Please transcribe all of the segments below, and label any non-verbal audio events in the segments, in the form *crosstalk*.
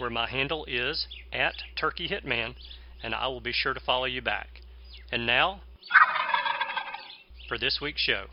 where my handle is at Turkey Hitman, and I will be sure to follow you back. And now, for this week's show.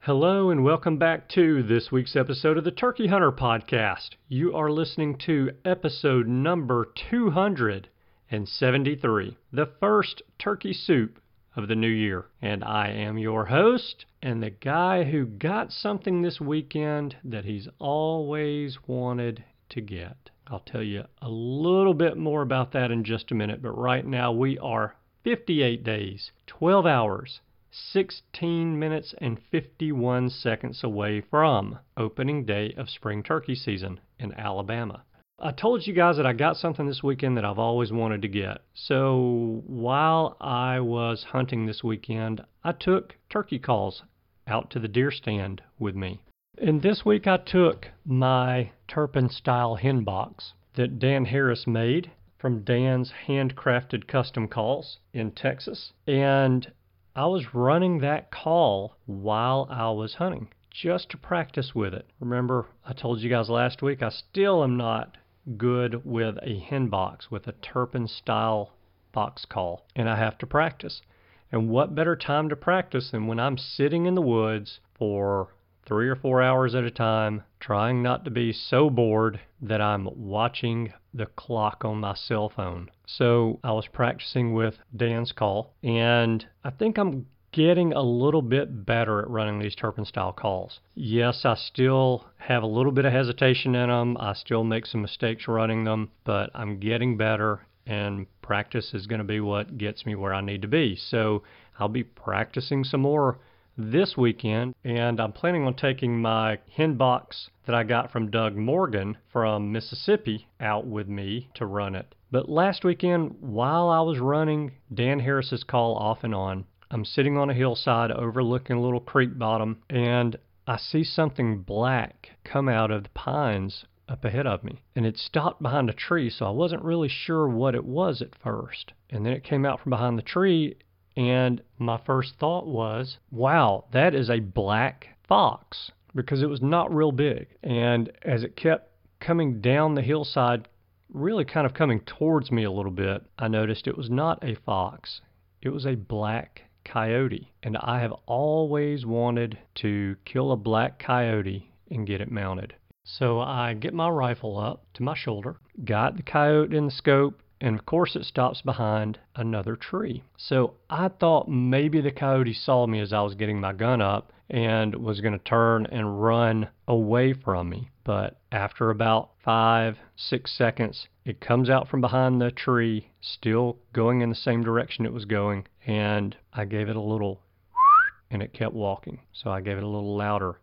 Hello, and welcome back to this week's episode of the Turkey Hunter Podcast. You are listening to episode number 273, the first turkey soup of the new year. And I am your host, and the guy who got something this weekend that he's always wanted to get. I'll tell you a little bit more about that in just a minute, but right now we are 58 days, 12 hours, 16 minutes, and 51 seconds away from opening day of spring turkey season in Alabama. I told you guys that I got something this weekend that I've always wanted to get. So while I was hunting this weekend, I took turkey calls out to the deer stand with me. And this week I took my Turpin style hen box that Dan Harris made from Dan's handcrafted custom calls in Texas. And I was running that call while I was hunting just to practice with it. Remember, I told you guys last week I still am not good with a hen box, with a Turpin style box call, and I have to practice. And what better time to practice than when I'm sitting in the woods for three or four hours at a time, trying not to be so bored that I'm watching the clock on my cell phone. So I was practicing with Dan's call, and I think I'm getting a little bit better at running these Turpin style calls. Yes, I still have a little bit of hesitation in them. I still make some mistakes running them, but I'm getting better and practice is going to be what gets me where I need to be. So I'll be practicing some more this weekend, and I'm planning on taking my hen box that I got from Doug Morgan from Mississippi out with me to run it. But last weekend, while I was running Dan Harris's call off and on, I'm sitting on a hillside overlooking a little creek bottom, and I see something black come out of the pines up ahead of me. And it stopped behind a tree, so I wasn't really sure what it was at first. And then it came out from behind the tree and my first thought was, wow, that is a black fox because it was not real big. And as it kept coming down the hillside, really kind of coming towards me a little bit, I noticed it was not a fox, it was a black coyote. And I have always wanted to kill a black coyote and get it mounted. So I get my rifle up to my shoulder, got the coyote in the scope, and of course it stops behind another tree. So I thought maybe the coyote saw me as I was getting my gun up and was going to turn and run away from me. But after about five, six seconds, it comes out from behind the tree, still going in the same direction it was going, and I gave it a little *laughs* and it kept walking. So I gave it a little louder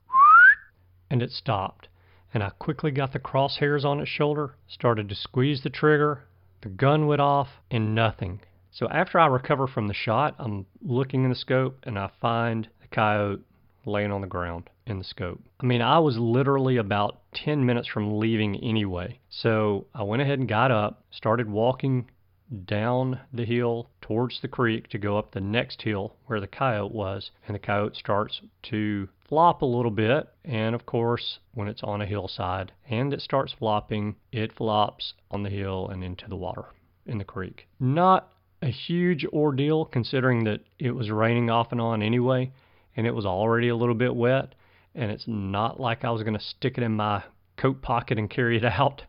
*laughs* and it stopped. And I quickly got the crosshairs on its shoulder, started to squeeze the trigger, the gun went off and nothing. So after I recover from the shot, I'm looking in the scope and I find the coyote laying on the ground in the scope. I mean, I was literally about 10 minutes from leaving anyway. So I went ahead and got up, started walking down the hill towards the creek to go up the next hill where the coyote was, and the coyote starts to flop a little bit. And of course, when it's on a hillside and it starts flopping, it flops on the hill and into the water in the creek. Not a huge ordeal considering that it was raining off and on anyway, and it was already a little bit wet. And it's not like I was going to stick it in my coat pocket and carry it *laughs* out.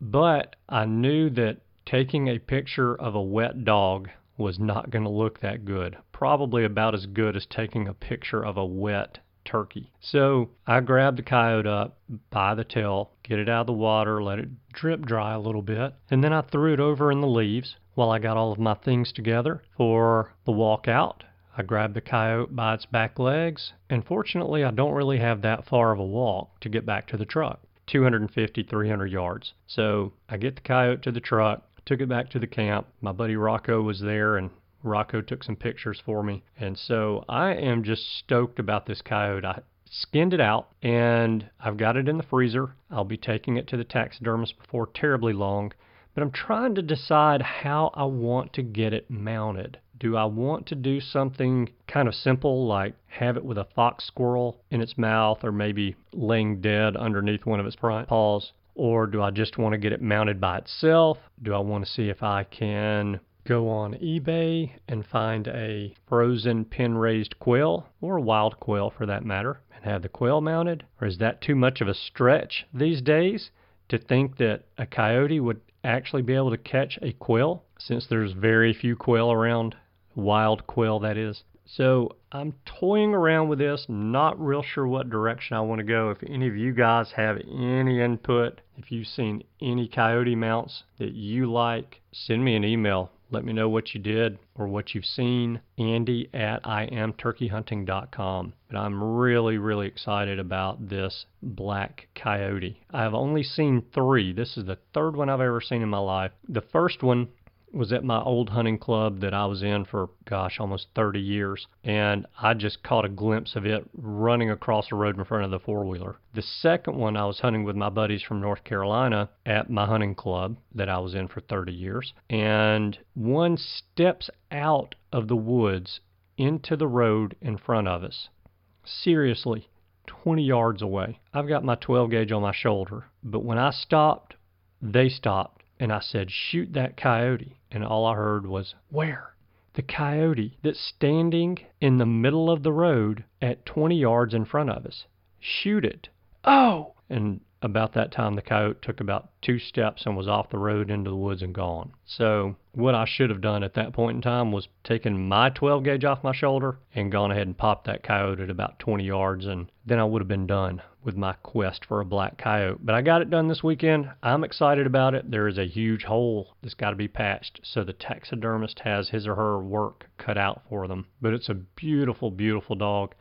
But I knew that taking a picture of a wet dog was not going to look that good. Probably about as good as taking a picture of a wet turkey. So I grabbed the coyote up by the tail, get it out of the water, let it drip dry a little bit, and then I threw it over in the leaves while I got all of my things together for the walk out. I grabbed the coyote by its back legs, and fortunately, I don't really have that far of a walk to get back to the truck 250, 300 yards. So I get the coyote to the truck, took it back to the camp. My buddy Rocco was there, and Rocco took some pictures for me. And so I am just stoked about this coyote. I skinned it out and I've got it in the freezer. I'll be taking it to the taxidermist before terribly long, but I'm trying to decide how I want to get it mounted. Do I want to do something kind of simple like have it with a fox squirrel in its mouth or maybe laying dead underneath one of its paws? Or do I just want to get it mounted by itself? Do I want to see if I can go on eBay and find a frozen pen raised quail, or a wild quail for that matter, and have the quail mounted? Or is that too much of a stretch these days to think that a coyote would actually be able to catch a quail since there's very few quail around? Wild quail, that is. So I'm toying around with this, not real sure what direction I want to go. If any of you guys have any input, if you've seen any coyote mounts that you like, send me an email. Let me know what you did or what you've seen. Andy at iamturkeyhunting.com. But I'm really, really excited about this black coyote. I've only seen three. This is the third one I've ever seen in my life. The first one was at my old hunting club that I was in for, gosh, almost 30 years. And I just caught a glimpse of it running across the road in front of the four wheeler. The second one, I was hunting with my buddies from North Carolina at my hunting club that I was in for 30 years. And one steps out of the woods into the road in front of us. Seriously, 20 yards away. I've got my 12 gauge on my shoulder, but when I stopped, they stopped and I said, Shoot that coyote. And all I heard was, Where? The coyote that's standing in the middle of the road at 20 yards in front of us. Shoot it. Oh! And about that time, the coyote took about two steps and was off the road into the woods and gone. So, what I should have done at that point in time was taken my 12 gauge off my shoulder and gone ahead and popped that coyote at about 20 yards, and then I would have been done with my quest for a black coyote. But I got it done this weekend. I'm excited about it. There is a huge hole that's got to be patched, so the taxidermist has his or her work cut out for them. But it's a beautiful, beautiful dog.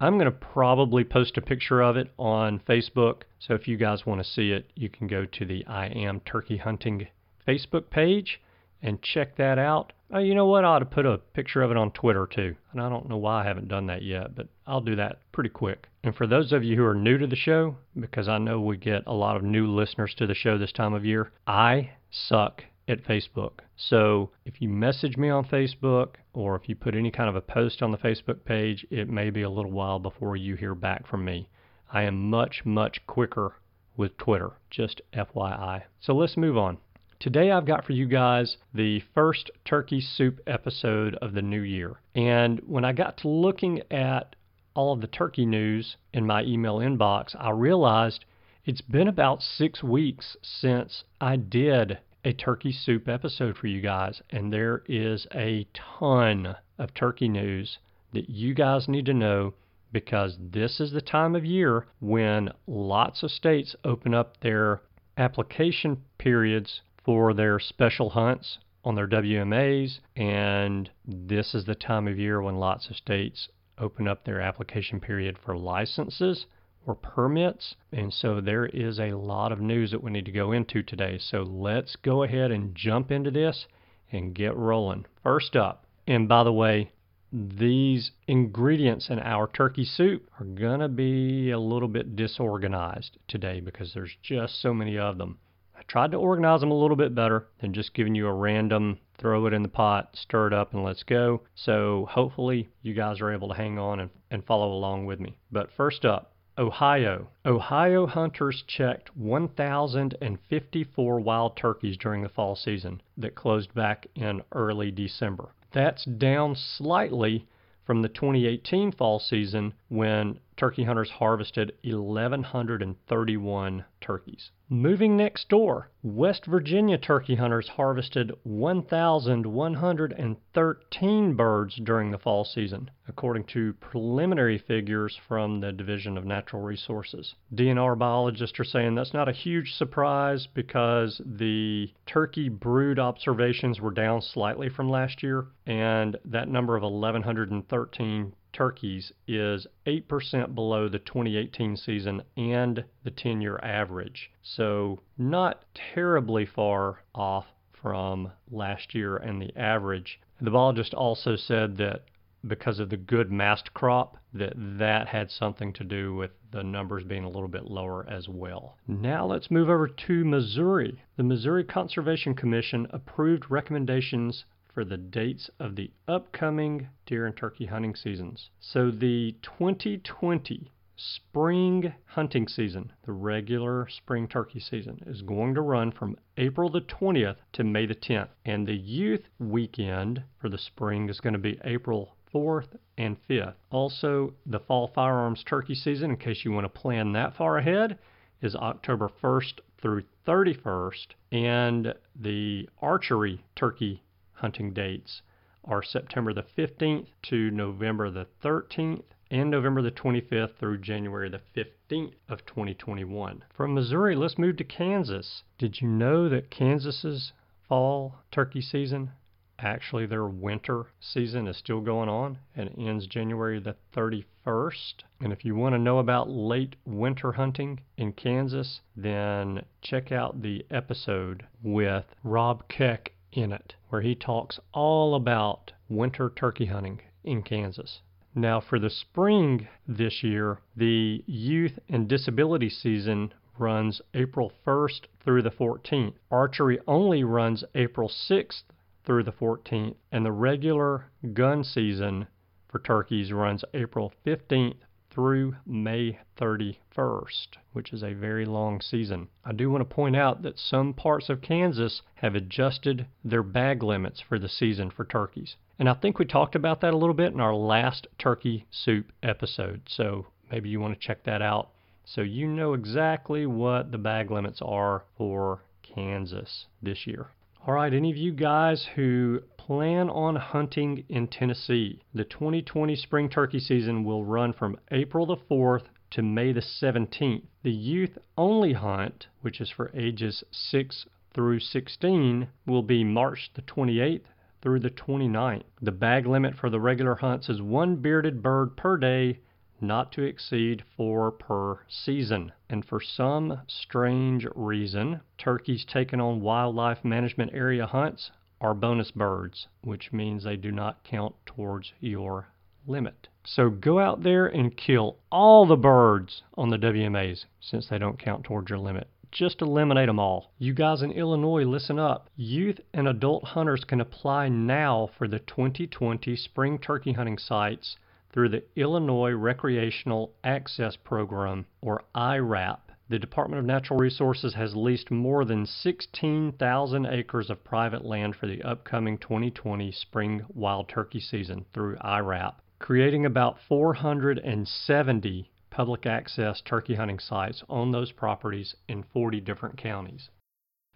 I'm going to probably post a picture of it on Facebook. So if you guys want to see it, you can go to the I Am Turkey Hunting Facebook page and check that out. Oh, you know what? I ought to put a picture of it on Twitter too. And I don't know why I haven't done that yet, but I'll do that pretty quick. And for those of you who are new to the show, because I know we get a lot of new listeners to the show this time of year, I suck at Facebook. So if you message me on Facebook or if you put any kind of a post on the Facebook page, it may be a little while before you hear back from me. I am much, much quicker with Twitter, just FYI. So let's move on. Today I've got for you guys the first turkey soup episode of the new year. And when I got to looking at all of the turkey news in my email inbox, I realized it's been about six weeks since I did a turkey soup episode for you guys, and there is a ton of turkey news that you guys need to know because this is the time of year when lots of states open up their application periods for their special hunts on their WMAs, and this is the time of year when lots of states open up their application period for licenses or permits. And so there is a lot of news that we need to go into today. So let's go ahead and jump into this and get rolling. First up, and by the way, these ingredients in our turkey soup are going to be a little bit disorganized today because there's just so many of them. I tried to organize them a little bit better than just giving you a random throw it in the pot, stir it up, and let's go. So hopefully you guys are able to hang on and, and follow along with me. But first up, Ohio. Ohio hunters checked 1,054 wild turkeys during the fall season that closed back in early December. That's down slightly from the 2018 fall season when turkey hunters harvested 1,131 turkeys. Moving next door, West Virginia turkey hunters harvested 1,113 birds during the fall season, according to preliminary figures from the Division of Natural Resources. DNR biologists are saying that's not a huge surprise because the turkey brood observations were down slightly from last year, and that number of 1,113 turkeys is 8% below the 2018 season and the 10 year average. So, not terribly far off from last year and the average. The biologist also said that because of the good mast crop that that had something to do with the numbers being a little bit lower as well. Now let's move over to Missouri. The Missouri Conservation Commission approved recommendations for the dates of the upcoming deer and turkey hunting seasons. So the 2020 spring hunting season, the regular spring turkey season, is going to run from April the 20th to May the 10th. And the youth weekend for the spring is going to be April 4th and 5th. Also, the fall firearms turkey season, in case you want to plan that far ahead, is October 1st through 31st. And the archery turkey hunting dates are September the 15th to November the 13th and November the 25th through January the 15th of 2021. From Missouri, let's move to Kansas. Did you know that Kansas's fall turkey season, actually their winter season is still going on and ends January the 31st? And if you want to know about late winter hunting in Kansas, then check out the episode with Rob Keck in it, where he talks all about winter turkey hunting in Kansas. Now, for the spring this year, the youth and disability season runs April 1st through the 14th. Archery only runs April 6th through the 14th, and the regular gun season for turkeys runs April 15th through May 31st, which is a very long season. I do want to point out that some parts of Kansas have adjusted their bag limits for the season for turkeys. And I think we talked about that a little bit in our last turkey soup episode, so maybe you want to check that out so you know exactly what the bag limits are for Kansas this year. All right, any of you guys who plan on hunting in Tennessee, the 2020 spring turkey season will run from April the 4th to May the 17th. The youth only hunt, which is for ages 6 through 16, will be March the 28th through the 29th. The bag limit for the regular hunts is one bearded bird per day not to exceed four per season. And for some strange reason, turkeys taken on wildlife management area hunts are bonus birds, which means they do not count towards your limit. So go out there and kill all the birds on the WMAs since they don't count towards your limit. Just eliminate them all. You guys in Illinois, listen up. Youth and adult hunters can apply now for the 2020 spring turkey hunting sites through the Illinois Recreational Access Program, or IRAP. The Department of Natural Resources has leased more than 16,000 acres of private land for the upcoming 2020 spring wild turkey season through IRAP, creating about 470 public access turkey hunting sites on those properties in 40 different counties.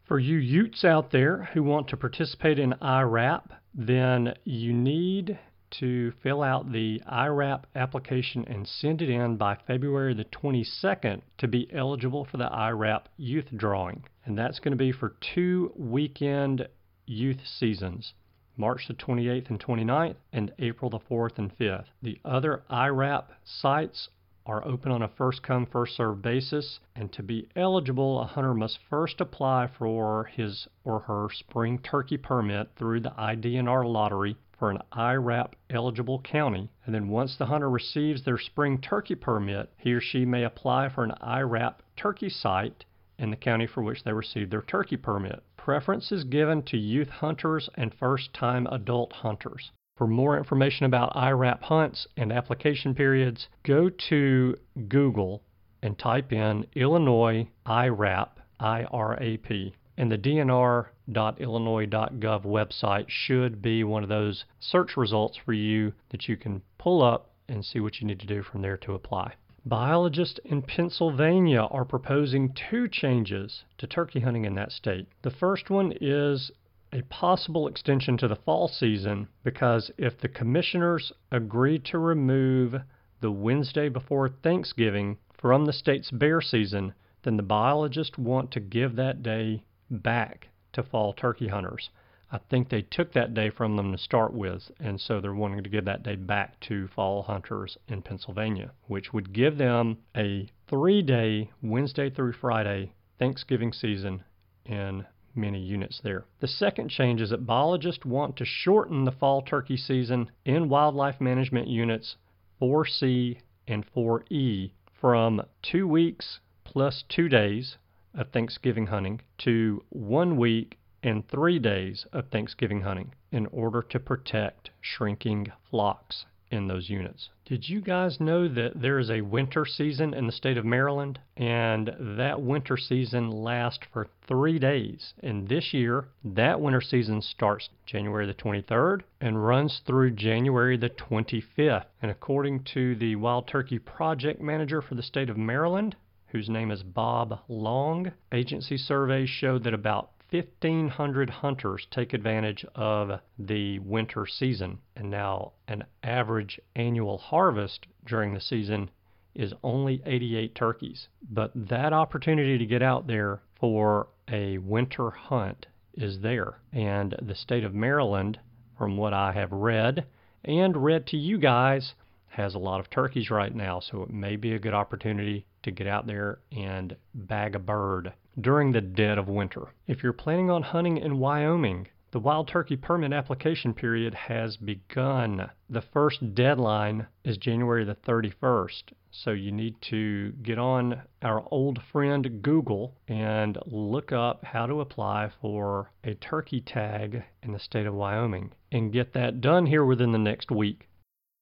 For you Utes out there who want to participate in IRAP, then you need to fill out the IRAP application and send it in by February the 22nd to be eligible for the IRAP youth drawing. And that's going to be for two weekend youth seasons. March the 28th and 29th, and April the 4th and 5th. The other IRAP sites are open on a first come, first served basis, and to be eligible, a hunter must first apply for his or her spring turkey permit through the IDNR lottery for an IRAP eligible county, and then once the hunter receives their spring turkey permit, he or she may apply for an IRAP turkey site in the county for which they received their turkey permit. Preference is given to youth hunters and first time adult hunters. For more information about IRAP hunts and application periods, go to Google and type in Illinois IRAP, I-R-A-P and the dnr.illinois.gov website should be one of those search results for you that you can pull up and see what you need to do from there to apply. Biologists in Pennsylvania are proposing two changes to turkey hunting in that state. The first one is a possible extension to the fall season because if the commissioners agree to remove the Wednesday before Thanksgiving from the state's bear season, then the biologists want to give that day back to fall turkey hunters. I think they took that day from them to start with, and so they're wanting to give that day back to fall hunters in Pennsylvania, which would give them a three day, Wednesday through Friday, Thanksgiving season in many units there. The second change is that biologists want to shorten the fall turkey season in wildlife management units 4C and 4E from two weeks plus two days of Thanksgiving hunting to one week and three days of Thanksgiving hunting in order to protect shrinking flocks in those units. Did you guys know that there is a winter season in the state of Maryland? And that winter season lasts for three days. And this year, that winter season starts January the 23rd and runs through January the 25th. And according to the Wild Turkey Project Manager for the state of Maryland, whose name is Bob Long, agency surveys showed that about 1,500 hunters take advantage of the winter season. And now, an average annual harvest during the season is only 88 turkeys. But that opportunity to get out there for a winter hunt is there. And the state of Maryland, from what I have read and read to you guys, has a lot of turkeys right now, so it may be a good opportunity to get out there and bag a bird during the dead of winter. If you're planning on hunting in Wyoming, the wild turkey permit application period has begun. The first deadline is January the 31st. So you need to get on our old friend Google and look up how to apply for a turkey tag in the state of Wyoming and get that done here within the next week.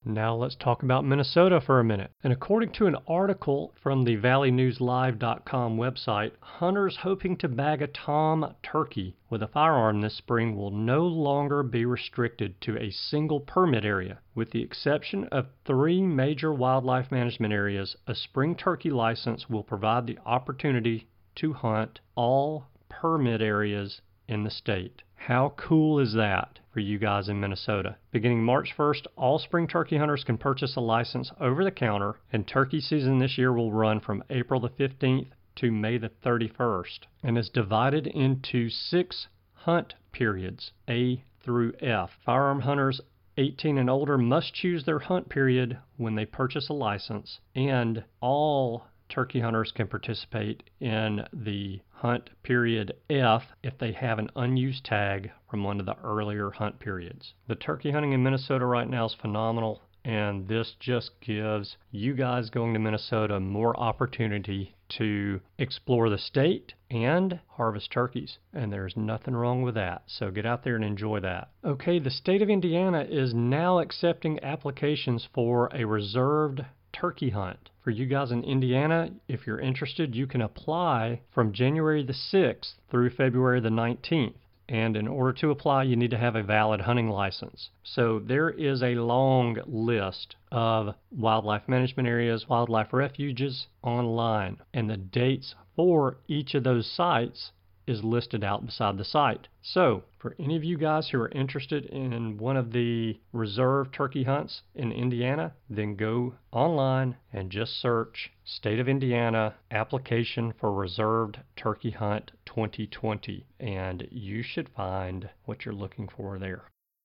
Now let's talk about Minnesota for a minute. And according to an article from the valleynewslive.com website, hunters hoping to bag a tom turkey with a firearm this spring will no longer be restricted to a single permit area. With the exception of three major wildlife management areas, a spring turkey license will provide the opportunity to hunt all permit areas in the state. How cool is that? for you guys in Minnesota. Beginning March 1st, all spring turkey hunters can purchase a license over the counter, and turkey season this year will run from April the 15th to May the 31st and is divided into six hunt periods A through F. Firearm hunters 18 and older must choose their hunt period when they purchase a license, and all turkey hunters can participate in the hunt period F if they have an unused tag from one of the earlier hunt periods. The turkey hunting in Minnesota right now is phenomenal, and this just gives you guys going to Minnesota more opportunity to explore the state and harvest turkeys. And there's nothing wrong with that. So get out there and enjoy that. Okay, the state of Indiana is now accepting applications for a reserved turkey hunt. For you guys in Indiana, if you're interested, you can apply from January the 6th through February the 19th. And in order to apply, you need to have a valid hunting license. So there is a long list of wildlife management areas, wildlife refuges online, and the dates for each of those sites is listed out beside the site. So, for any of you guys who are interested in one of the reserve turkey hunts in Indiana, then go online and just search State of Indiana application for reserved turkey hunt 2020 and you should find what you're looking for there.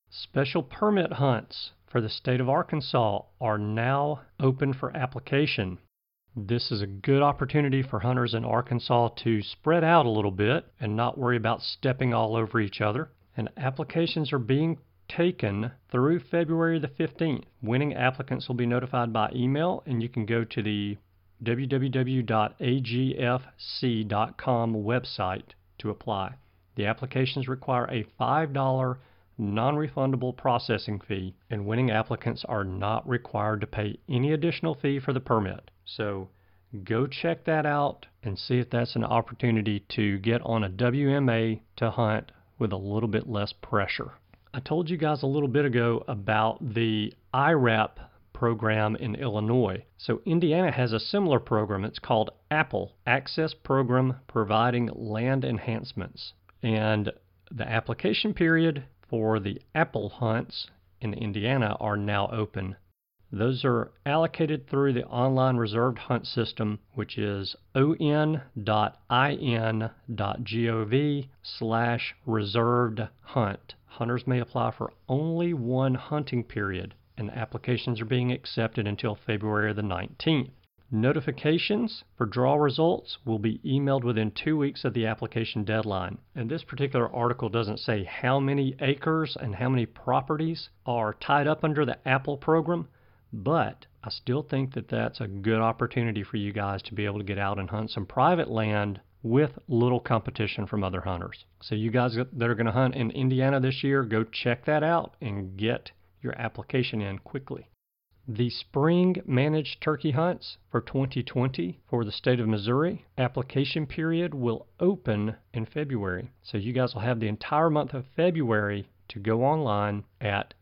Special permit hunts for the state of Arkansas are now open for application. This is a good opportunity for hunters in Arkansas to spread out a little bit and not worry about stepping all over each other. And applications are being taken through February the 15th. Winning applicants will be notified by email, and you can go to the www.agfc.com website to apply. The applications require a $5 non refundable processing fee, and winning applicants are not required to pay any additional fee for the permit. So go check that out and see if that's an opportunity to get on a WMA to hunt with a little bit less pressure. I told you guys a little bit ago about the IRAP program in Illinois. So Indiana has a similar program. It's called APPLE, Access Program Providing Land Enhancements. And the application period for the apple hunts in Indiana are now open. Those are allocated through the online reserved hunt system, which is on.in.gov slash reserved hunt. Hunters may apply for only one hunting period, and applications are being accepted until February the 19th. Notifications for draw results will be emailed within two weeks of the application deadline. And this particular article doesn't say how many acres and how many properties are tied up under the Apple program, but I still think that that's a good opportunity for you guys to be able to get out and hunt some private land with little competition from other hunters. So, you guys that are going to hunt in Indiana this year, go check that out and get your application in quickly. The spring managed turkey hunts for 2020 for the state of Missouri application period will open in February. So you guys will have the entire month of February to go online at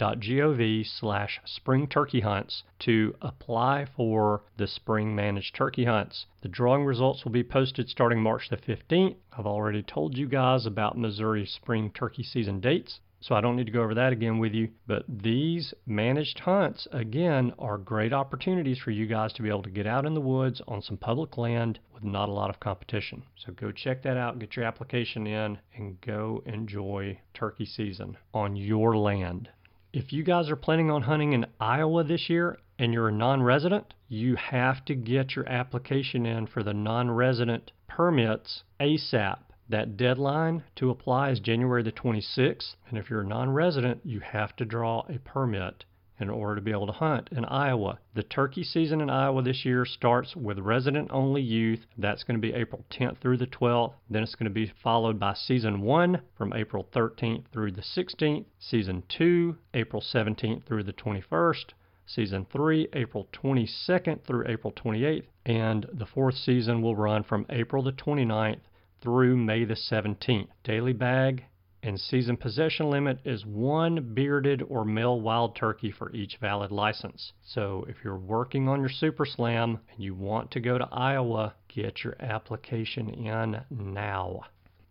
mdc.mo.gov slash spring turkey hunts to apply for the spring managed turkey hunts. The drawing results will be posted starting March the 15th. I've already told you guys about Missouri spring turkey season dates. So I don't need to go over that again with you. But these managed hunts, again, are great opportunities for you guys to be able to get out in the woods on some public land with not a lot of competition. So go check that out, get your application in, and go enjoy turkey season on your land. If you guys are planning on hunting in Iowa this year and you're a non resident, you have to get your application in for the non resident permits ASAP that deadline to apply is January the 26th, and if you're a non resident, you have to draw a permit in order to be able to hunt in Iowa. The turkey season in Iowa this year starts with resident only youth. That's going to be April 10th through the 12th. Then it's going to be followed by season 1 from April 13th through the 16th, season 2 April 17th through the 21st, season 3 April 22nd through April 28th, and the fourth season will run from April the 29th through May the 17th. Daily bag and season possession limit is one bearded or male wild turkey for each valid license. So if you're working on your Super Slam and you want to go to Iowa, get your application in now.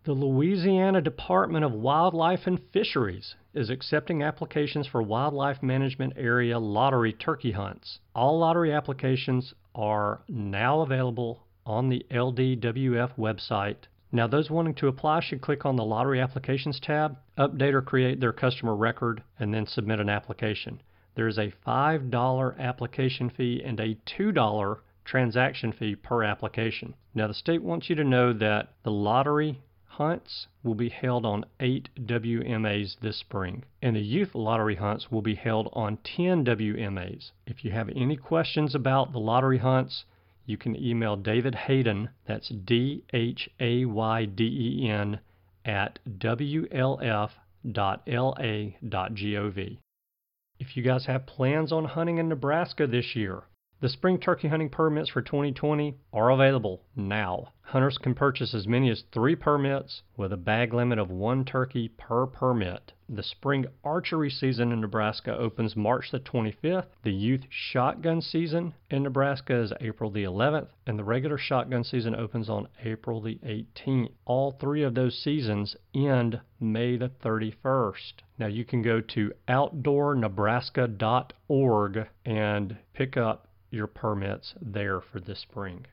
The Louisiana Department of Wildlife and Fisheries is accepting applications for wildlife management area lottery turkey hunts. All lottery applications are now available on the LDWF website now, those wanting to apply should click on the Lottery Applications tab, update or create their customer record, and then submit an application. There is a $5 application fee and a $2 transaction fee per application. Now, the state wants you to know that the lottery hunts will be held on 8 WMAs this spring, and the youth lottery hunts will be held on 10 WMAs. If you have any questions about the lottery hunts, you can email David Hayden, that's D H A Y D E N, at WLF.LA.gov. If you guys have plans on hunting in Nebraska this year, the spring turkey hunting permits for 2020 are available now. Hunters can purchase as many as three permits with a bag limit of one turkey per permit. The spring archery season in Nebraska opens March the 25th. The youth shotgun season in Nebraska is April the 11th, and the regular shotgun season opens on April the 18th. All three of those seasons end May the 31st. Now you can go to outdoornebraska.org and pick up your permits there for this spring.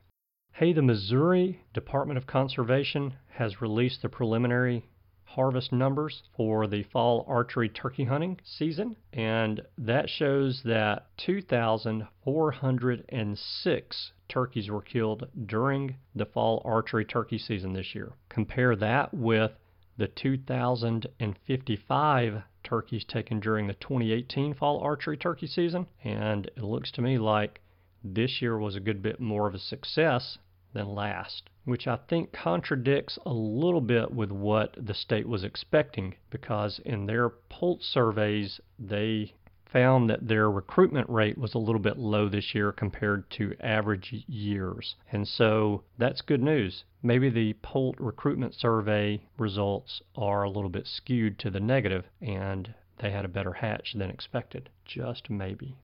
Hey, the Missouri Department of Conservation has released the preliminary harvest numbers for the fall archery turkey hunting season, and that shows that 2,406 turkeys were killed during the fall archery turkey season this year. Compare that with the 2,055 turkeys taken during the 2018 fall archery turkey season, and it looks to me like this year was a good bit more of a success than last, which I think contradicts a little bit with what the state was expecting because in their poult surveys, they found that their recruitment rate was a little bit low this year compared to average years. And so that's good news. Maybe the Poult recruitment survey results are a little bit skewed to the negative, and they had a better hatch than expected. Just maybe.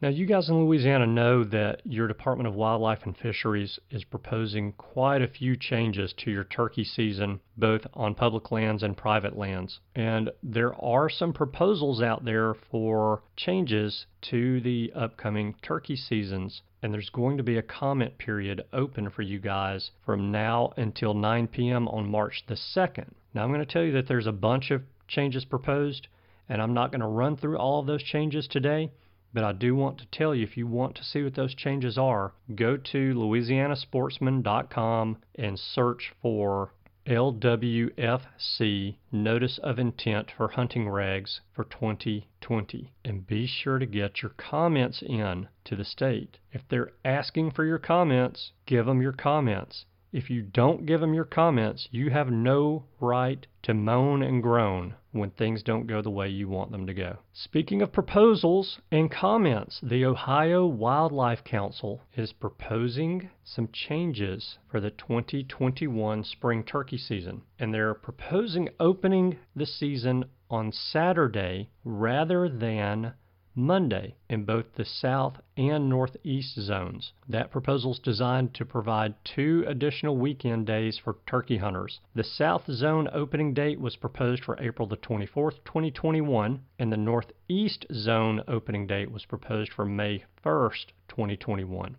Now, you guys in Louisiana know that your Department of Wildlife and Fisheries is proposing quite a few changes to your turkey season, both on public lands and private lands. And there are some proposals out there for changes to the upcoming turkey seasons. And there's going to be a comment period open for you guys from now until 9 p.m. on March the 2nd. Now, I'm going to tell you that there's a bunch of changes proposed, and I'm not going to run through all of those changes today. But I do want to tell you if you want to see what those changes are, go to louisianasportsman.com and search for LWFC Notice of Intent for Hunting Regs for 2020 and be sure to get your comments in to the state. If they're asking for your comments, give them your comments. If you don't give them your comments, you have no right to moan and groan when things don't go the way you want them to go. Speaking of proposals and comments, the Ohio Wildlife Council is proposing some changes for the 2021 spring turkey season, and they're proposing opening the season on Saturday rather than Monday in both the south and northeast zones. That proposal is designed to provide two additional weekend days for turkey hunters. The south zone opening date was proposed for April the 24th, 2021, and the northeast zone opening date was proposed for May 1st, 2021.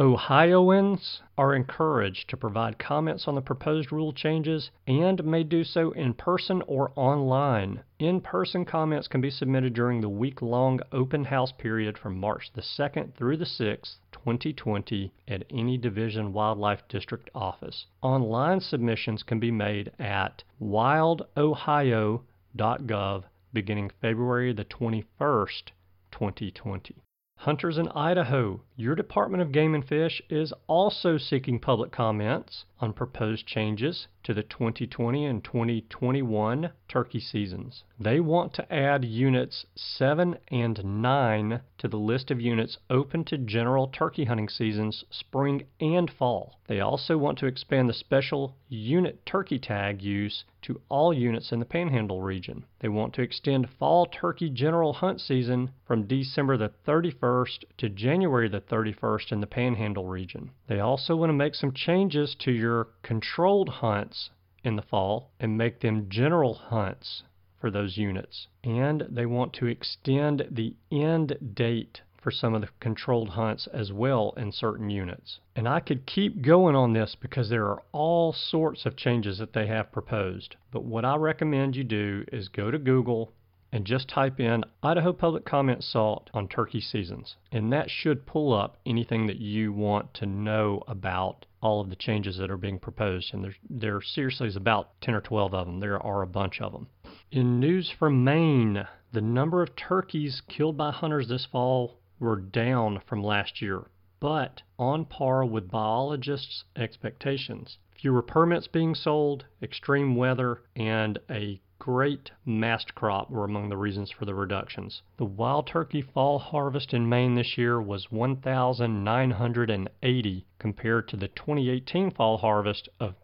Ohioans are encouraged to provide comments on the proposed rule changes and may do so in person or online. In person comments can be submitted during the week long open house period from March the 2nd through the 6th, 2020, at any Division Wildlife District office. Online submissions can be made at wildohio.gov beginning February the 21st, 2020. Hunters in Idaho, your Department of Game and Fish is also seeking public comments on proposed changes to the 2020 and 2021 turkey seasons. They want to add units 7 and 9 to the list of units open to general turkey hunting seasons spring and fall. They also want to expand the special unit turkey tag use to all units in the Panhandle region. They want to extend fall turkey general hunt season from December the 31st to January the 31st in the Panhandle region. They also want to make some changes to your controlled hunts in the fall and make them general hunts for those units. And they want to extend the end date for some of the controlled hunts as well in certain units. And I could keep going on this because there are all sorts of changes that they have proposed. But what I recommend you do is go to Google and just type in Idaho Public Comment Salt on turkey seasons. And that should pull up anything that you want to know about all of the changes that are being proposed. And there, there seriously is about 10 or 12 of them. There are a bunch of them. In news from Maine, the number of turkeys killed by hunters this fall were down from last year, but on par with biologists' expectations. Fewer permits being sold, extreme weather, and a great mast crop were among the reasons for the reductions. The wild turkey fall harvest in Maine this year was 1,980 compared to the 2018 fall harvest of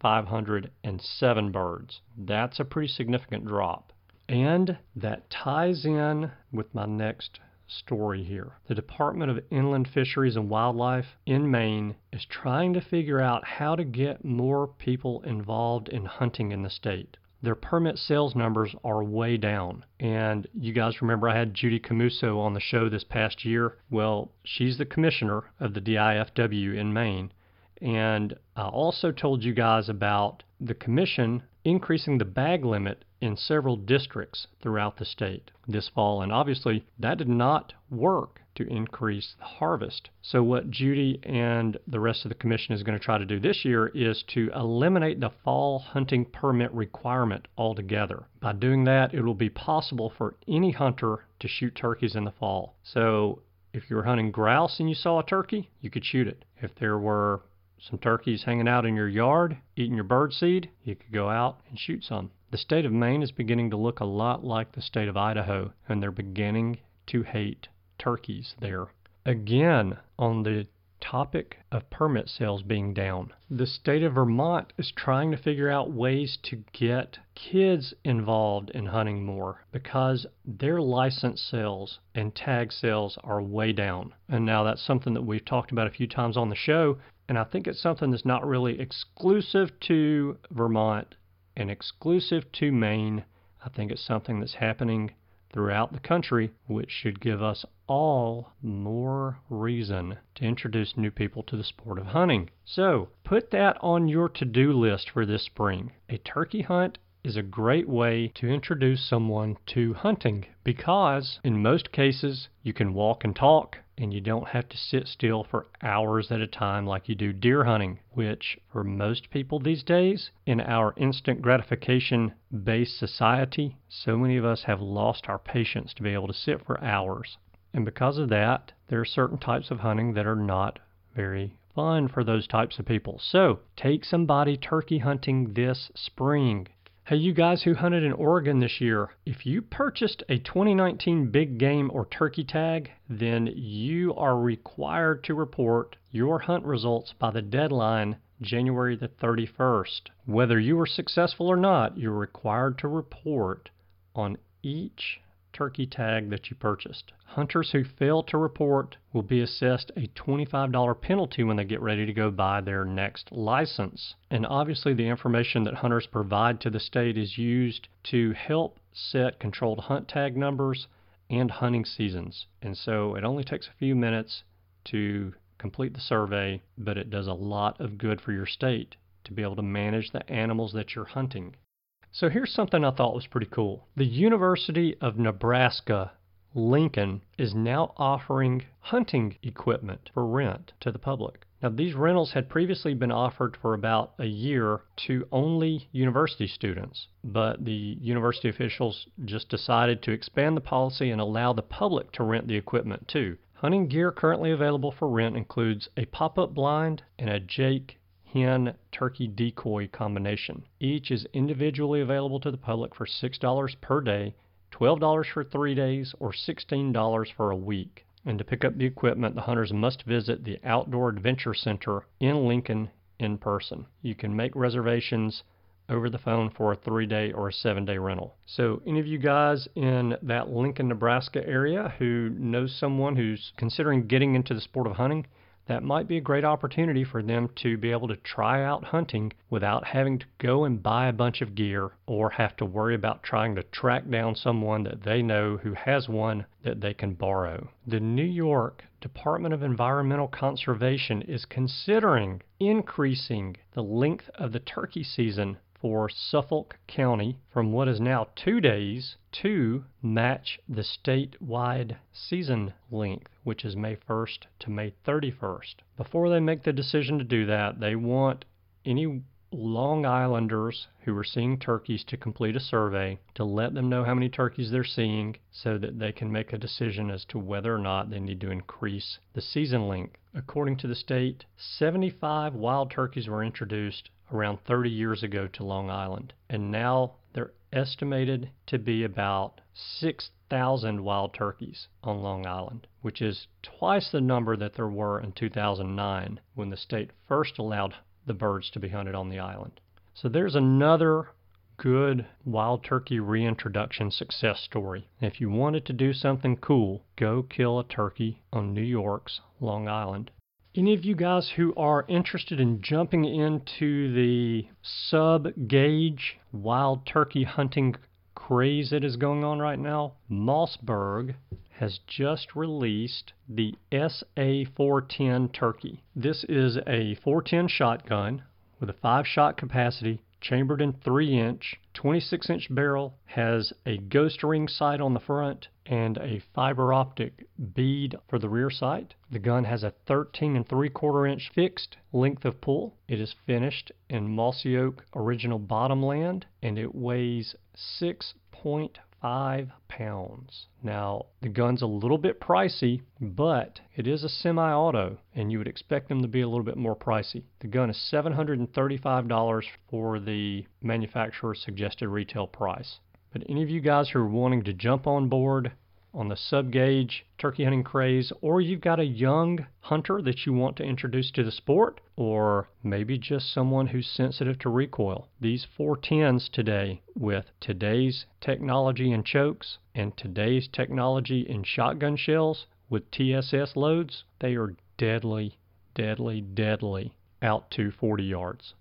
3,507 birds. That's a pretty significant drop. And that ties in with my next story here. The Department of Inland Fisheries and Wildlife in Maine is trying to figure out how to get more people involved in hunting in the state. Their permit sales numbers are way down. And you guys remember I had Judy Camuso on the show this past year? Well, she's the commissioner of the DIFW in Maine. And I also told you guys about the commission increasing the bag limit in several districts throughout the state this fall. And obviously, that did not work to increase the harvest. So, what Judy and the rest of the commission is going to try to do this year is to eliminate the fall hunting permit requirement altogether. By doing that, it will be possible for any hunter to shoot turkeys in the fall. So, if you were hunting grouse and you saw a turkey, you could shoot it. If there were some turkeys hanging out in your yard eating your bird seed, you could go out and shoot some. The state of Maine is beginning to look a lot like the state of Idaho, and they're beginning to hate turkeys there. Again, on the topic of permit sales being down. The state of Vermont is trying to figure out ways to get kids involved in hunting more because their license sales and tag sales are way down. And now that's something that we've talked about a few times on the show. And I think it's something that's not really exclusive to Vermont and exclusive to Maine. I think it's something that's happening throughout the country, which should give us all more reason to introduce new people to the sport of hunting. So, put that on your to do list for this spring. A turkey hunt is a great way to introduce someone to hunting because, in most cases, you can walk and talk and you don't have to sit still for hours at a time like you do deer hunting, which, for most people these days, in our instant gratification based society, so many of us have lost our patience to be able to sit for hours. And because of that, there are certain types of hunting that are not very fun for those types of people. So, take somebody turkey hunting this spring. Hey, you guys who hunted in Oregon this year, if you purchased a 2019 big game or turkey tag, then you are required to report your hunt results by the deadline January the 31st. Whether you were successful or not, you're required to report on each turkey tag that you purchased. Hunters who fail to report will be assessed a $25 penalty when they get ready to go buy their next license. And obviously, the information that hunters provide to the state is used to help set controlled hunt tag numbers and hunting seasons. And so it only takes a few minutes to complete the survey, but it does a lot of good for your state to be able to manage the animals that you're hunting. So here's something I thought was pretty cool. The University of Nebraska Lincoln is now offering hunting equipment for rent to the public. Now, these rentals had previously been offered for about a year to only university students, but the university officials just decided to expand the policy and allow the public to rent the equipment too. Hunting gear currently available for rent includes a pop up blind and a Jake hen turkey decoy combination. Each is individually available to the public for $6 per day, $12 for three days, or $16 for a week. And to pick up the equipment, the hunters must visit the Outdoor Adventure Center in Lincoln in person. You can make reservations over the phone for a three day or a seven day rental. So, any of you guys in that Lincoln, Nebraska area who knows someone who's considering getting into the sport of hunting, that might be a great opportunity for them to be able to try out hunting without having to go and buy a bunch of gear or have to worry about trying to track down someone that they know who has one that they can borrow. The New York Department of Environmental Conservation is considering increasing the length of the turkey season for Suffolk County from what is now two days to match the statewide season length, which is May 1st to May 31st. Before they make the decision to do that, they want any Long Islanders who are seeing turkeys to complete a survey to let them know how many turkeys they're seeing so that they can make a decision as to whether or not they need to increase the season length. According to the state, 75 wild turkeys were introduced around 30 years ago to Long Island, and now they're estimated to be about 6,000 wild turkeys on Long Island, which is twice the number that there were in 2009 when the state first allowed the birds to be hunted on the island. So there's another good wild turkey reintroduction success story. If you wanted to do something cool, go kill a turkey on New York's Long Island any of you guys who are interested in jumping into the sub gauge wild turkey hunting craze that is going on right now, Mossberg has just released the SA 410 turkey. This is a 410 shotgun with a 5 shot capacity chambered in 3 inch, 26 inch barrel, has a ghost ring sight on the front and a fiber optic bead for the rear sight. The gun has a 13 and 3 quarter inch fixed length of pull. It is finished in mossy oak original bottomland and it weighs 6 five pounds. Now, the gun's a little bit pricey, but it is a semi auto, and you would expect them to be a little bit more pricey. The gun is $735 for the manufacturer's suggested retail price. But any of you guys who are wanting to jump on board on the sub gauge turkey hunting craze, or you've got a young hunter that you want to introduce to the sport, or maybe just someone who's sensitive to recoil. These 410s today, with today's technology in chokes and today's technology in shotgun shells with TSS loads, they are deadly, deadly, deadly out to 40 yards.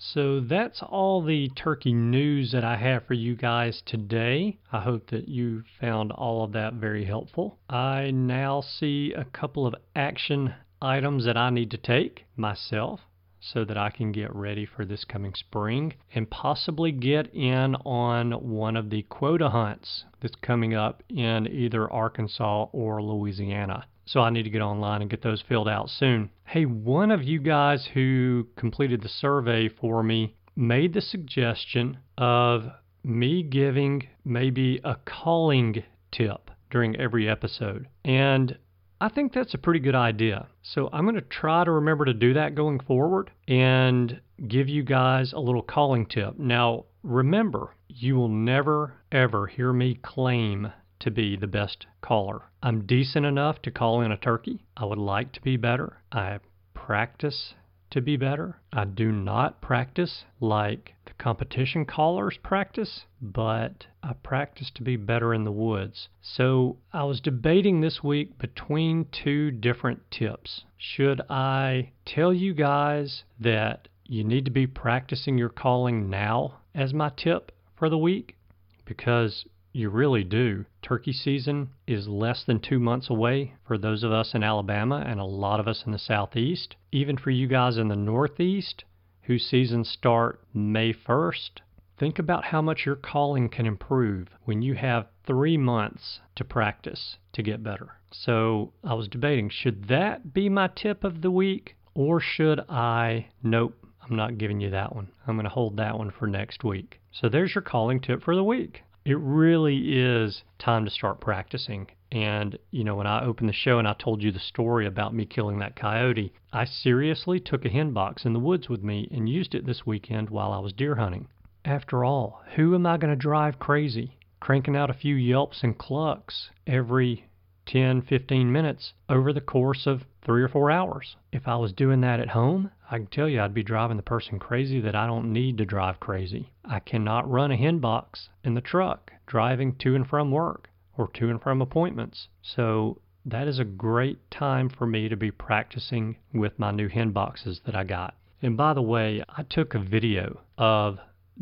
So that's all the turkey news that I have for you guys today. I hope that you found all of that very helpful. I now see a couple of action items that I need to take myself so that I can get ready for this coming spring and possibly get in on one of the quota hunts that's coming up in either Arkansas or Louisiana. So I need to get online and get those filled out soon. Hey, one of you guys who completed the survey for me made the suggestion of me giving maybe a calling tip during every episode. And I think that's a pretty good idea. So I'm going to try to remember to do that going forward and give you guys a little calling tip. Now, remember, you will never, ever hear me claim to be the best caller. I'm decent enough to call in a turkey. I would like to be better. I practice to be better. I do not practice like the competition callers practice, but I practice to be better in the woods. So I was debating this week between two different tips. Should I tell you guys that you need to be practicing your calling now as my tip for the week? Because you really do. Turkey season is less than two months away for those of us in Alabama and a lot of us in the Southeast. Even for you guys in the Northeast, whose seasons start May 1st, think about how much your calling can improve when you have three months to practice to get better. So I was debating should that be my tip of the week or should I? Nope. I'm not giving you that one. I'm going to hold that one for next week. So there's your calling tip for the week it really is time to start practicing. And, you know, when I opened the show and I told you the story about me killing that coyote, I seriously took a hen box in the woods with me and used it this weekend while I was deer hunting. After all, who am I going to drive crazy? Cranking out a few yelps and clucks every 10, 15 minutes over the course of three or four hours. If I was doing that at home, I can tell you I'd be driving the person crazy that I don't need to drive crazy. I cannot run a hen box in the truck driving to and from work or to and from appointments. So that is a great time for me to be practicing with my new hen boxes that I got. And by the way, I took a video of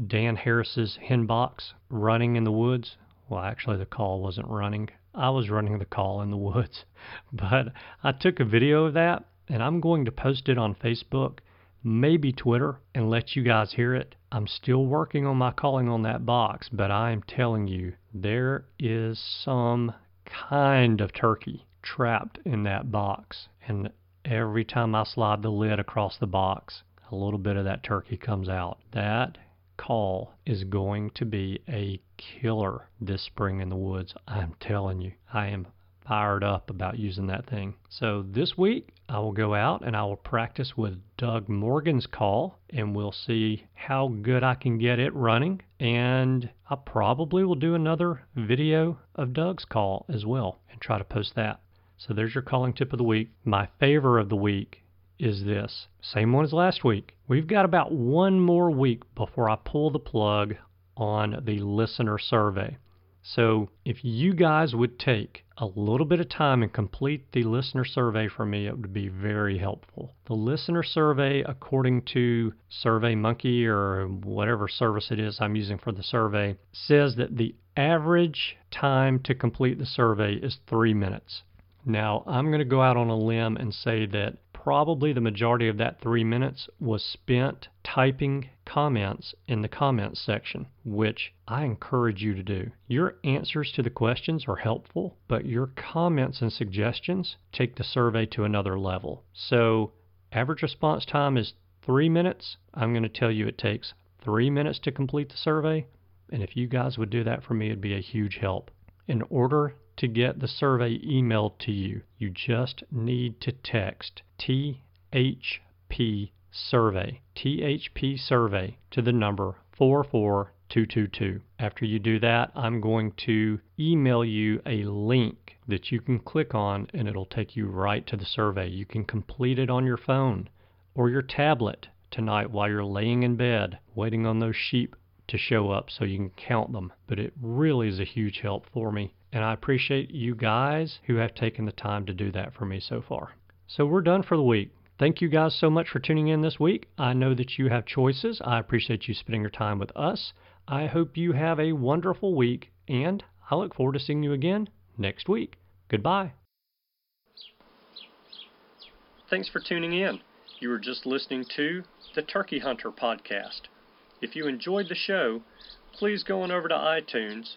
Dan Harris's hen box running in the woods. Well, actually, the call wasn't running. I was running the call in the woods. *laughs* But I took a video of that and I'm going to post it on Facebook, maybe Twitter, and let you guys hear it. I'm still working on my calling on that box, but I am telling you, there is some kind of turkey trapped in that box. And every time I slide the lid across the box, a little bit of that turkey comes out. That call is going to be a killer this spring in the woods. I'm telling you, I am fired up about using that thing. So this week, I will go out and I will practice with Doug Morgan's call and we'll see how good I can get it running. And I probably will do another video of Doug's call as well and try to post that. So there's your calling tip of the week. My favor of the week is this same one as last week. We've got about one more week before I pull the plug on the listener survey. So if you guys would take a little bit of time and complete the listener survey for me, it would be very helpful. The listener survey, according to SurveyMonkey or whatever service it is I'm using for the survey, says that the average time to complete the survey is three minutes. Now, I'm going to go out on a limb and say that probably the majority of that three minutes was spent typing comments in the comments section, which I encourage you to do. Your answers to the questions are helpful, but your comments and suggestions take the survey to another level. So, average response time is three minutes. I'm going to tell you it takes three minutes to complete the survey. And if you guys would do that for me, it'd be a huge help. In order to get the survey emailed to you, you just need to text THP survey, THP survey to the number 44222. After you do that, I'm going to email you a link that you can click on and it'll take you right to the survey. You can complete it on your phone or your tablet tonight while you're laying in bed waiting on those sheep to show up so you can count them. But it really is a huge help for me. And I appreciate you guys who have taken the time to do that for me so far. So we're done for the week. Thank you guys so much for tuning in this week. I know that you have choices. I appreciate you spending your time with us. I hope you have a wonderful week, and I look forward to seeing you again next week. Goodbye. Thanks for tuning in. You were just listening to the Turkey Hunter podcast. If you enjoyed the show, please go on over to iTunes